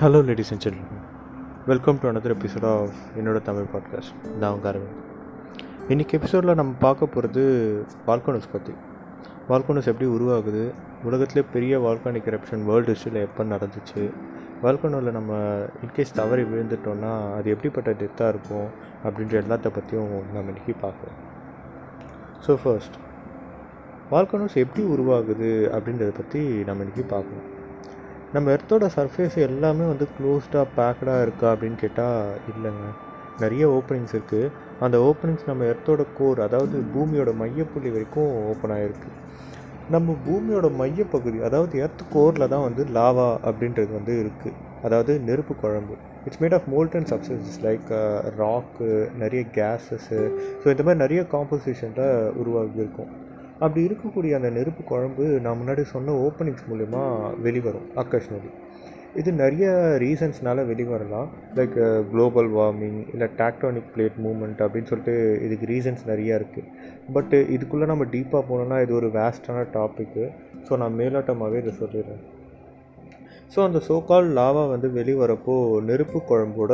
Hello ladies and gentlemen welcome to another episode of என்னோட Tamil podcast நான் உங்கள் அரவிந்த். இன்றைக்கி எபிசோடில் நம்ம பார்க்க போகிறது வால்கானோஸ் பற்றி வால்கானோஸ் எப்படி உருவாகுது? உலகத்திலே பெரிய வால்கானிக் எரப்ஷன் வேர்ல்டு ஹிஸ்ட்ரியில் எப்போ நடந்துச்சு? வால்கானோவில் நம்ம இன்கேஸ் தவறி விழுந்துட்டோம்னா அது எப்படிப்பட்ட டெத்தாக இருக்கும்? அப்படின்ற எல்லாத்த பற்றியும் நம்ம இன்றைக்கி பார்க்கலாம். ஸோ ஃபர்ஸ்ட் வால்கானோஸ் எப்படி உருவாகுது அப்படின்றத பற்றி நம்ம இன்றைக்கி பார்க்கலாம். நம்ம எர்த்தோட சர்ஃபேஸ் எல்லாமே வந்து க்ளோஸ்டாக பேக்கடாக இருக்கா அப்படின்னு கேட்டால் இல்லைங்க. நிறைய ஓப்பனிங்ஸ் இருக்குது அந்த ஓப்பனிங்ஸ் நம்ம எர்த்தோட கோர் அதாவது பூமியோட மையப்புள்ளி வரைக்கும் ஓப்பன் ஆகிருக்கு நம்ம பூமியோட மையப்பகுதி அதாவது எர்த் கோரில் தான் வந்து லாவா அப்படின்றது வந்து இருக்குது அதாவது நெருப்பு குழம்பு. It's made of molten substances like rock நிறைய கேஸஸ்ஸு ஸோ இந்த மாதிரி நிறைய காம்போசிஷனில் உருவாகி இருக்கும் அப்படி இருக்கக்கூடிய அந்த நெருப்பு குழம்பு நான் முன்னாடி சொன்ன ஓப்பனிங்ஸ் மூலிமா வெளிவரும் அக்கஷ்னலி இது நிறைய ரீசன்ஸ்னால வெளிவரலாம். லைக் குளோபல் வார்மிங் இல்லை டாக்டானிக் பிளேட் மூமெண்ட் அப்படின்னு சொல்லிட்டு இதுக்கு ரீசன்ஸ் நிறையா இருக்குது பட்டு இதுக்குள்ளே நம்ம டீப்பாக போனோம்னா இது ஒரு வேஸ்டான டாப்பிக்கு ஸோ நான் மேலோட்டமாகவே இதை சொல்லிடுறேன். ஸோ அந்த சோக்கால் லாவா வந்து வெளிவரப்போ நெருப்பு குழம்போட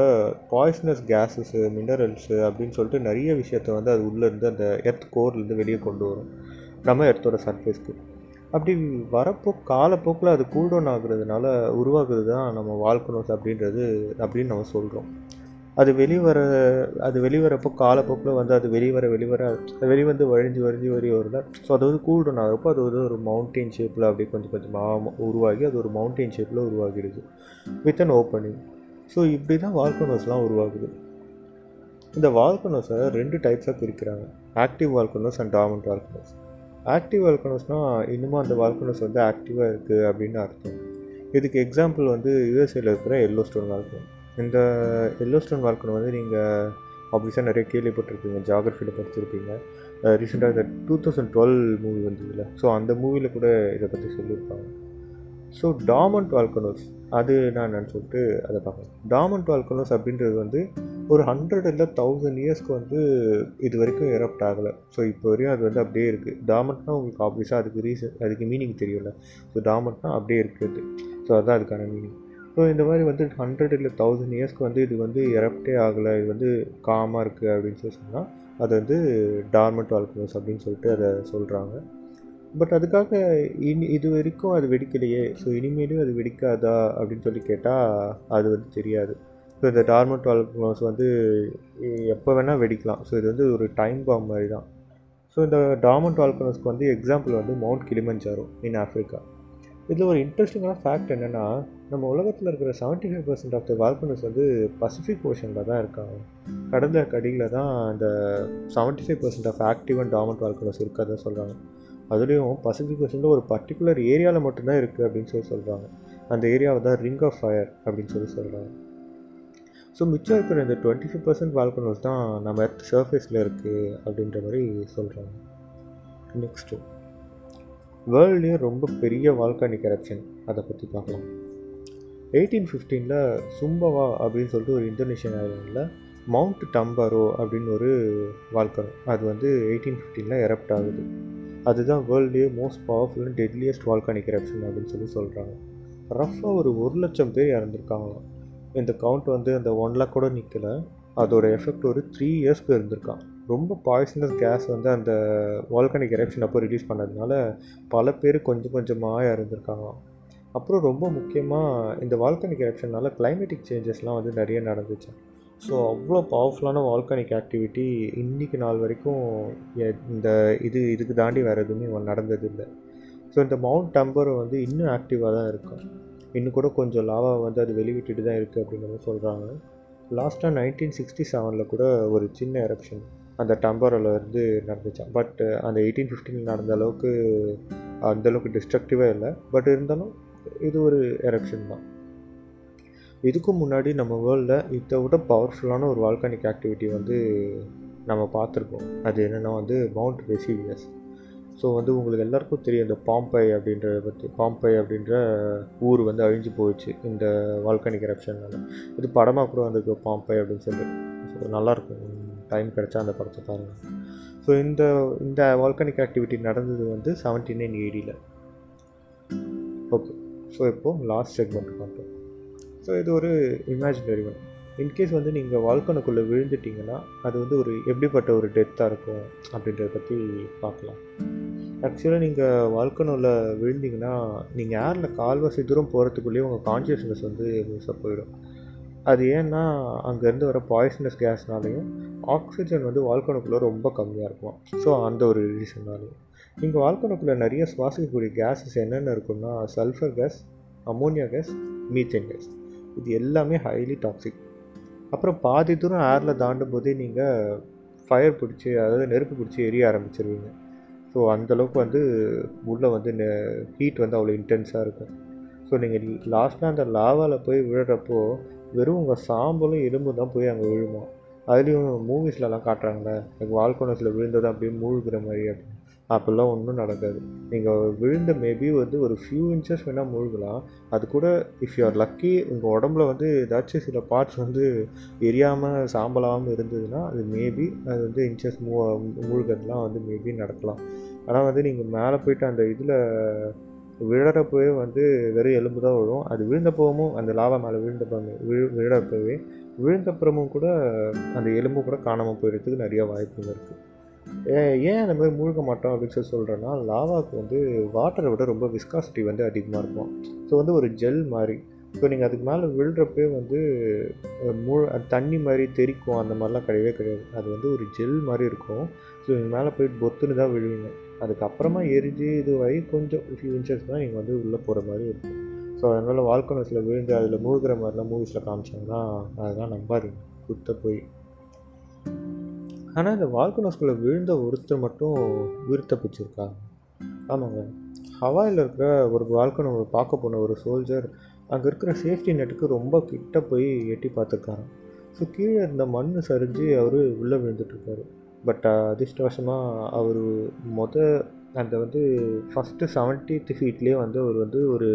பாய்ஸ்னஸ் கேஸஸு மினரல்ஸு அப்படின்னு சொல்லிட்டு நிறைய விஷயத்த வந்து அது உள்ளேருந்து அந்த எர்த் கோர்லேருந்து வெளியே கொண்டு வரும். நம்ம எர்த்தோட சர்ஃபேஸ்க்கு அப்படி வரப்போ காலப்போக்கில் அது கூல்டவுன் ஆகுறதுனால உருவாகுறது தான் நம்ம வால்கனோஸ் அப்படின்றது அப்படின்னு நம்ம சொல்கிறோம் அது வெளிவர அது வெளிவரப்போ காலப்போக்கில் வந்து அது வெளிவர வெளிவர வெளிவந்து வழிஞ்சு வழிஞ்சு வழி வரல ஸோ அது வந்து கூல்டவுன் ஆகிறப்போ அது வந்து ஒரு மவுண்டெயின் ஷேப்பில் அப்படி கொஞ்சம் கொஞ்சமாக உருவாகி அது ஒரு மவுண்டெயின் ஷேப்பில் உருவாகிடுது. வித் அன் ஓப்பனிங் ஸோ இப்படி தான் வால்கனோஸ்லாம் உருவாகுது. இந்த வால்கனோஸை ரெண்டு டைப்ஸாக பிரிக்கிறாங்க. Active volcanoes and dormant volcanoes active வால்கனோஸ்னால் இன்னுமும் அந்த வால்கனோஸ் வந்து ஆக்டிவாக இருக்குது அப்படின்னு அர்த்தம். இதுக்கு எக்ஸாம்பிள் வந்து யூஎஸ்ஏல இருக்கிற எல்லோ ஸ்டோன் வால்கனோ இந்த எல்லோ ஸ்டோன் வால்கனோ வந்து நீங்கள் ஆப்வியஸாக நிறைய கேள்விப்பட்டிருப்பீங்க ஜாகிரஃபியில் படிச்சிருப்பீங்க. ரீசெண்டாக இந்த டூ தௌசண்ட் டுவெல் மூவி வந்ததில்ல ஸோ அந்த மூவியில் கூட இதை பற்றி சொல்லியிருப்பாங்க. ஸோ டாமண்ட் வால்கனோஸ் அது நான் சொல்லிட்டு அதை பார்க்கலாம். டாமண்ட் வால்கனோஸ் அப்படின்றது வந்து ஒரு ஹண்ட்ரட் இல்லை தௌசண்ட் இயர்ஸ்க்கு வந்து இது வரைக்கும் எரப்ட் ஆகலை. ஸோ இப்போ வரையும் அது வந்து அப்படியே இருக்குது டாமட்னா உங்களுக்கு ஆப்வியஸாக அதுக்கு ரீசன் அதுக்கு மீனிங் தெரியும்ல. ஸோ டாமட்னா அப்படியே இருக்குது ஸோ அதுதான் அதுக்கான மீனிங் ஸோ இந்த மாதிரி வந்து ஹண்ட்ரட் இல்லை தௌசண்ட் இயர்ஸ்க்கு வந்து இது வந்து எரப்டே ஆகலை. இது வந்து காமாக இருக்குது அப்படின்னு சொல்லி சொன்னால் அது வந்து டார்மண்ட் வால்கனோஸ் அப்படின்னு சொல்லிட்டு அதை சொல்கிறாங்க பட் அதுக்காக இனி இது வரைக்கும் அது வெடிக்கலையே. ஸோ இனிமேலும் அது வெடிக்காதா அப்படின்னு சொல்லி கேட்டால் அது வந்து தெரியாது. ஸோ இந்த டார்மெண்ட் வால்ஸ் வந்து எப்போ வேணால் வெடிக்கலாம். ஸோ இது வந்து ஒரு டைம் பாம் மாதிரி தான் ஸோ இந்த டார்மெண்ட் வால்கனோஸ்க்கு வந்து எக்ஸாம்பிள் வந்து மவுண்ட் கிளிமஞ்சாரோ இன் ஆஃப்ரிக்கா இதில் ஒரு இன்ட்ரெஸ்டிங்கான ஃபேக்ட் என்னென்னா நம்ம உலகத்தில் இருக்கிற seventy five percent of the volcanoes வந்து பசிஃபிக் ஓஷனில் தான் இருக்காங்க. கடந்த கடியில் தான் இந்த seventy five percent of active and dormant volcanoes இருக்கிறதா சொல்கிறாங்க அதுலேயும் பசிபிக் ஓஷனில் ஒரு பர்டிகுலர் ஏரியாவில் மட்டும்தான் இருக்குது அப்படின்னு சொல்லி சொல்கிறாங்க அந்த ஏரியாவை தான் ரிங் ஆஃப் ஃபயர் அப்படின்னு சொல்லி சொல்கிறாங்க ஸோ மிச்சம் இருக்கிற இந்த டுவெண்ட்டி ஃபைவ் பர்சன்ட் வால்கனோஸ் தான் நம்ம எர்த் சர்ஃபேஸில் இருக்குது அப்படின்ற மாதிரி சொல்கிறாங்க நெக்ஸ்ட்டு வேர்ல்ட்லேயே ரொம்ப பெரிய வால்கானிக் எரப்ஷன் அதை பற்றி பார்க்கலாம். எயிட்டீன் ஃபிஃப்டீனில் சும்பவா அப்படின்னு சொல்லிட்டு ஒரு இந்தோனேஷியன் ஐலாண்டில் மவுண்ட் டம்பாரோ அப்படின்னு ஒரு வால்கனோ அது வந்து எயிட்டீன் ஃபிஃப்டீனில் எரப்ட் ஆகுது. அதுதான் வேர்ல்ட்லேயே most powerful and deadliest volcanic eruption அப்படின்னு சொல்லி சொல்கிறாங்க ரஃப்பாக ஒரு ஒரு லட்சம் பேர் இறந்துருக்காங்களாம். இந்த கவுண்ட் வந்து அந்த ஒன் லேக் கூட நிற்கலை அதோட எஃபெக்ட் ஒரு த்ரீ இயர்ஸ்க்கு இருந்திருக்கான் ரொம்ப பாய்சனஸ் கேஸ் வந்து அந்த வால்கனிக் எரப்ஷன் அப்போ ரிலீஸ் பண்ணதுனால பல பேர் கொஞ்சம் கொஞ்சமாக இருந்திருக்காங்க அப்புறம் ரொம்ப முக்கியமாக இந்த வால்கனிக் எரப்ஷனால் கிளைமேட்டிக் சேஞ்சஸ்லாம் வந்து நிறைய நடந்துச்சு. ஸோ அவ்வளோ பவர்ஃபுல்லான வால்கனிக் ஆக்டிவிட்டி இன்றைக்கி நாள் வரைக்கும் இந்த இது இதுக்கு தாண்டி வேறு எதுவுமே நடந்ததில்லை. ஸோ இந்த மவுண்ட் டம்பர் வந்து இன்னும் ஆக்டிவாக தான் இருக்கும் இன்னும் கூட கொஞ்சம் லாவா வந்து அது வெளிவிட்டுட்டு தான் இருக்குது அப்படிங்கிற மாதிரி சொல்கிறாங்க லாஸ்ட்டாக நைன்டீன் சிக்ஸ்டி செவனில் கூட ஒரு சின்ன எரப்ஷன் அந்த டம்பரில் இருந்து நடந்துச்சான் பட் அந்த எயிட்டீன் ஃபிஃப்டீனில் நடந்த அளவுக்கு அந்தளவுக்கு டிஸ்ட்ரக்டிவாக இல்லை. பட் இருந்தாலும் இது ஒரு எரப்ஷன் தான். இதுக்கும் முன்னாடி நம்ம வேர்ல்டில் இதை விட பவர்ஃபுல்லான ஒரு வால்கானிக் ஆக்டிவிட்டி வந்து நம்ம பார்த்துருக்கோம். அது என்னென்னா வந்து மவுண்ட் வெசிவியஸ் ஸோ வந்து உங்களுக்கு எல்லாருக்கும் தெரியும் இந்த பாம்பை அப்படின்றத பற்றி பாம்பை அப்படின்ற ஊர் வந்து அழிஞ்சு போயிடுச்சு இந்த வால்கனிக் எரப்ஷனால் இது படமாக கூட வந்திருக்கு பாம்பை அப்படின்னு சொல்லிட்டு ஸோ நல்லாயிருக்கும் டைம் கிடச்சா அந்த படத்தை பாருங்கள் ஸோ இந்த இந்த வால்கனிக் ஆக்டிவிட்டி நடந்தது வந்து செவன்டி நைன் ஏடியில் ஓகே ஸோ இப்போது லாஸ்ட் செக்மெண்ட் பார்த்தோம் ஸோ இது ஒரு இமேஜினரி ஒன் இன்கேஸ் வந்து நீங்கள் வால்கனுக்குள்ளே விழுந்துட்டிங்கன்னா அது வந்து ஒரு எப்படிப்பட்ட ஒரு டெத்தாக இருக்கும் அப்படின்றத பற்றி பார்க்கலாம். ஆக்சுவலாக நீங்கள் வால்கனோவில் விழுந்தீங்கன்னா நீங்கள் ஏரில் கால்வாசி தூரம் போகிறதுக்குள்ளேயே உங்கள் கான்ஷியஸ்னஸ் வந்து மிஸ்ஸாக போயிடும். அது ஏன்னா அங்கேருந்து வர பாய்சனஸ் கேஸ்னாலையும் ஆக்சிஜன் வந்து வால்கனுக்குள்ளே ரொம்ப கம்மியாக இருக்கும். ஸோ அந்த ஒரு ரீசன்னாலையும் இங்கே வால்கனுக்குள்ளே நிறைய சுவாசிக்கக்கூடிய கேஸஸ் என்னென்ன இருக்குன்னா sulphur gas ammonia gas methane gas இது எல்லாமே ஹைலி டாக்ஸிக் அப்புறம் பாதி தூரம் ஏரில் தாண்டும் போதே நீங்கள் ஃபயர் பிடிச்சி அதாவது நெருப்பு பிடிச்சி எரிய ஆரம்பிச்சிருவீங்க. ஸோ அந்தளவுக்கு வந்து உள்ளே வந்து ஹீட் வந்து அவ்வளோ இன்டென்ஸாக இருக்கும். ஸோ நீங்கள் லாஸ்ட்டாக அந்த லாவாவில் போய் விழுறப்போ வெறும் உங்கள் சாம்பலும் எலும்பு தான் போய் அங்கே விழுமா? அதுலேயும் மூவிஸ்லலாம் காட்டுறாங்களே எனக்கு வால்கோனஸில் விழுந்தது அப்படியே மூழ்கிற மாதிரி அப்படின்னு. அப்படிலாம் ஒன்றும் நடக்காது. நீங்கள் விழுந்த மேபி வந்து ஒரு ஃபியூ இன்ச்சஸ் வேணால் மூழ்கலாம். அது கூட இஃப் யூ ஆர் லக்கி உங்கள் உடம்புல வந்து ஏதாச்சும் சில பார்ட்ஸ் வந்து எரியாமல் சாம்பலாமல் இருந்ததுன்னா அது மேபி அது வந்து இன்ச்சஸ் மூ மூழ்கிறதுலாம் வந்து மேபி நடக்கலாம். ஆனால் வந்து நீங்கள் மேலே போயிட்டு அந்த இதில் விழறப்பவே வந்து வெறும் எலும்பு தான் விழும். அது விழுந்தப்பவும் அந்த லாவா மேலே விழுந்தப்பவே விழு விழறப்பவே விழுந்தப்புறமும் கூட அந்த எலும்பு கூட காணாமல் போயிடுறதுக்கு நிறைய வாய்ப்புகள் இருக்குது ஏன் அந்த மாதிரி மூழ்க மாட்டோம் அப்படின்னு சொல்லி சொல்கிறேன்னா லாவாவுக்கு வந்து வாட்டரை விட ரொம்ப விஸ்காசிட்டி வந்து அதிகமாக இருக்கும். ஸோ வந்து ஒரு ஜெல் மாதிரி. ஸோ நீங்கள் அதுக்கு மேலே விழுறப்பே வந்து மூ தண்ணி மாதிரி தெரிக்கும் அந்த மாதிரிலாம் கிடையவே கிடையாது. அது வந்து ஒரு ஜெல் மாதிரி இருக்கும். ஸோ நீங்கள் மேலே போயிட்டு பொத்துன்னு தான் விழுவீங்க. அதுக்கப்புறமா எரிஞ்சு இதுவாகி கொஞ்சம் ஃபியூ இன்ச்சஸ் தான் நீங்கள் வந்து உள்ளே போகிற மாதிரி இருக்கும். ஸோ அதனால் வால்கனஸில் விழுந்து அதில் மூழ்கிற மாதிரிலாம் மூவிஸில் காமிச்சாங்கன்னா அதெல்லாம் நம்பாருங்க குத்த போய். ஆனால் இந்த வால்கனோஸ்குள்ளே விழுந்த ஒருத்தர் மட்டும் உயிர் தப்பிச்சிருக்காங்க ஆமாங்க. ஹவாயில் இருக்கிற ஒரு வால்கனோவை பார்க்க போன ஒரு சோல்ஜர் அங்கே இருக்கிற சேஃப்டி நெட்டுக்கு ரொம்ப கிட்ட போய் எட்டி பார்த்துருக்காரு ஸோ கீழே இருந்த மண் சரிஞ்சு அவர் உள்ளே விழுந்துட்டுருக்காரு. பட் அதிர்ஷ்டவசமாக அவர் மொத அந்த வந்து ஃபஸ்ட்டு செவன்டீத் ஃபீட்லேயே வந்து அவர் வந்து ஒரு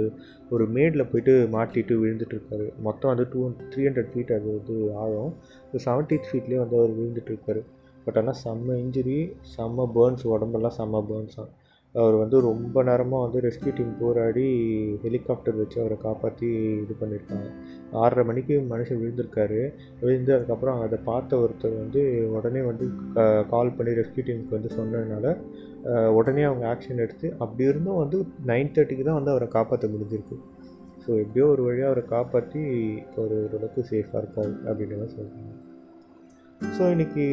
ஒரு மேடில் போயிட்டு மாட்டிட்டு விழுந்துட்டுருக்காரு. மொத்தம் வந்து டூ த்ரீ ஹண்ட்ரட் ஃபீட் அது வந்து ஆகும் ஸோ செவன்டீத் ஃபீட்லேயே வந்து அவர் விழுந்துட்டுருக்காரு. பட் ஆனால் செம்ம இன்ஜுரி செம்ம பேர்ன்ஸ் உடம்பெல்லாம் செம்ம பேர்ன்ஸ் தான் அவர் வந்து ரொம்ப நேரமாக வந்து ரெஸ்கியூ டீம் போராடி ஹெலிகாப்டர் வச்சு அவரை காப்பாற்றி இது பண்ணியிருக்காங்க ஆறரை மணிக்கு மனுஷன் விழுந்திருக்காரு. விழுந்து அதுக்கப்புறம் அதை பார்த்த ஒருத்தர் வந்து உடனே வந்து கால் பண்ணி ரெஸ்கியூ டீமுக்கு வந்து சொன்னதுனால உடனே அவங்க ஆக்ஷன் எடுத்து அப்படி இருந்தும் வந்து நைன் தேர்ட்டிக்கு தான் வந்து அவரை காப்பாற்ற முடிஞ்சிருக்கு. ஸோ எப்படியோ ஒரு வழியாக அவரை காப்பாற்றி ஒரு ஓரளவுக்கு சேஃபாக இருக்காரு அப்படின்னு தான் சொல்கிறாங்க ஸோ இன்றைக்கி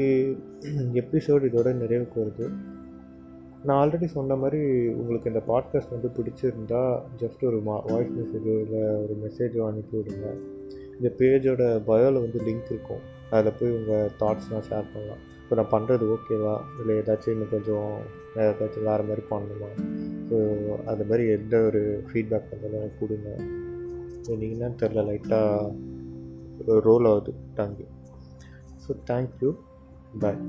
எபிசோடு இதோட நிறைவுக்கு வருது. நான் ஆல்ரெடி சொன்ன மாதிரி உங்களுக்கு இந்த பாட்காஸ்ட் வந்து பிடிச்சிருந்தா ஜஸ்ட் ஒரு மா வாய்ஸ் மெசேஜோ இல்லை ஒரு மெசேஜோ அனுப்பி விடுங்க. இந்த பேஜோட பயோவில் வந்து லிங்க் இருக்கும். அதில் போய் உங்கள் தாட்ஸ்லாம் ஷேர் பண்ணலாம். இப்போ நான் பண்ணுறது ஓகேவா இல்லை ஏதாச்சும் இன்னும் கொஞ்சம் ஏதாச்சும் வேறு மாதிரி பண்ணணுமா? ஸோ அது மாதிரி எந்த ஒரு ஃபீட்பேக் வந்தாலும் எனக்கு கொடுங்க. நீங்கள் தெரில லைட்டாக ரோல் ஆகுது. டங்கு ஸோ தேங்க்யூ பாய்